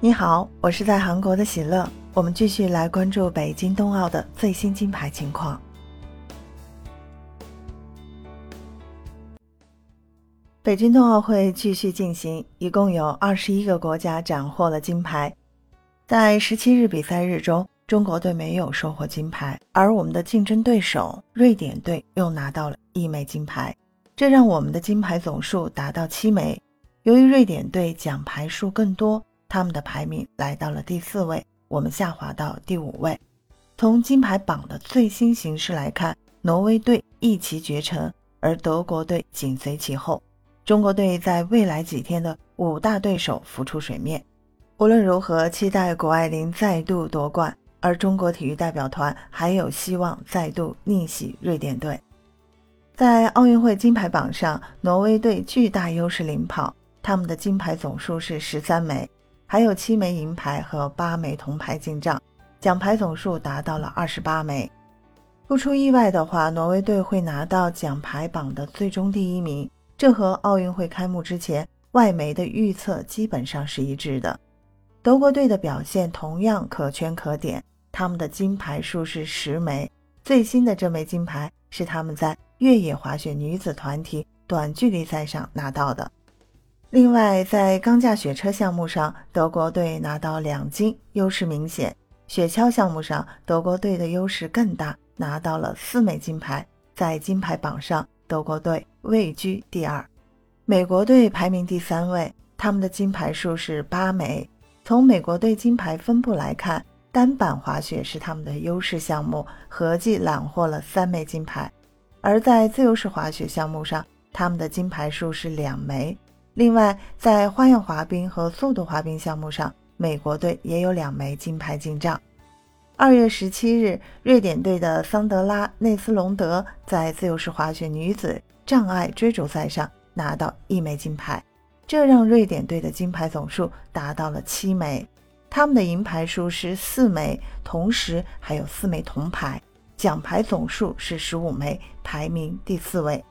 你好，我是在韩国的喜乐。我们继续来关注北京冬奥的最新金牌情况。北京冬奥会继续进行，一共有二十一个国家斩获了金牌。在十七日比赛日中，中国队没有收获金牌，而我们的竞争对手瑞典队又拿到了一枚金牌，这让我们的金牌总数达到七枚。由于瑞典队奖牌数更多。他们的排名来到了第四位，我们下滑到第五位。从金牌榜的最新形势来看，挪威队一骑绝尘，而德国队紧随其后。中国队在未来几天的五大对手浮出水面。无论如何，期待谷爱凌再度夺冠，而中国体育代表团还有希望再度逆袭瑞典队。在奥运会金牌榜上，挪威队巨大优势领跑，他们的金牌总数是十三枚。还有七枚银牌和八枚铜牌进账，奖牌总数达到了二十八枚。不出意外的话，挪威队会拿到奖牌榜的最终第一名，这和奥运会开幕之前外媒的预测基本上是一致的。德国队的表现同样可圈可点，他们的金牌数是十枚，最新的这枚金牌是他们在越野滑雪女子团体短距离赛上拿到的。另外，在钢架雪车项目上，德国队拿到两金，优势明显。雪橇项目上，德国队的优势更大，拿到了四枚金牌。在金牌榜上，德国队位居第二，美国队排名第三位，他们的金牌数是八枚。从美国队金牌分布来看，单板滑雪是他们的优势项目，合计揽获了三枚金牌。而在自由式滑雪项目上，他们的金牌数是两枚。另外，在花样滑冰和速度滑冰项目上，美国队也有两枚金牌进账。二月十七日，瑞典队的桑德拉·内斯隆德在自由式滑雪女子障碍追逐赛上拿到一枚金牌，这让瑞典队的金牌总数达到了七枚。他们的银牌数是四枚，同时还有四枚铜牌，奖牌总数是十五枚，排名第四位。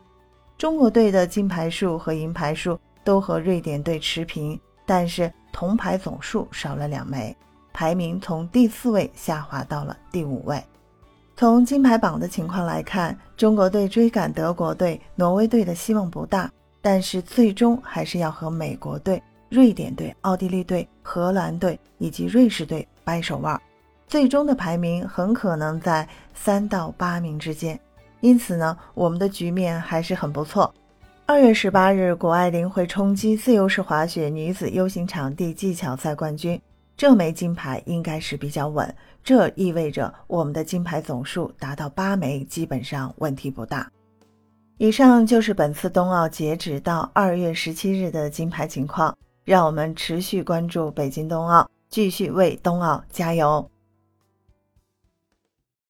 中国队的金牌数和银牌数。都和瑞典队持平，但是铜牌总数少了两枚，排名从第四位下滑到了第五位。从金牌榜的情况来看，中国队追赶德国队、挪威队的希望不大，但是最终还是要和美国队、瑞典队、奥地利队、荷兰队以及瑞士队掰手腕，最终的排名很可能在三到八名之间。因此呢，我们的局面还是很不错。二月十八日，谷爱凌会冲击自由式滑雪女子 U 型场地技巧赛冠军，这枚金牌应该是比较稳。这意味着我们的金牌总数达到八枚，基本上问题不大。以上就是本次冬奥截止到二月十七日的金牌情况。让我们持续关注北京冬奥，继续为冬奥加油。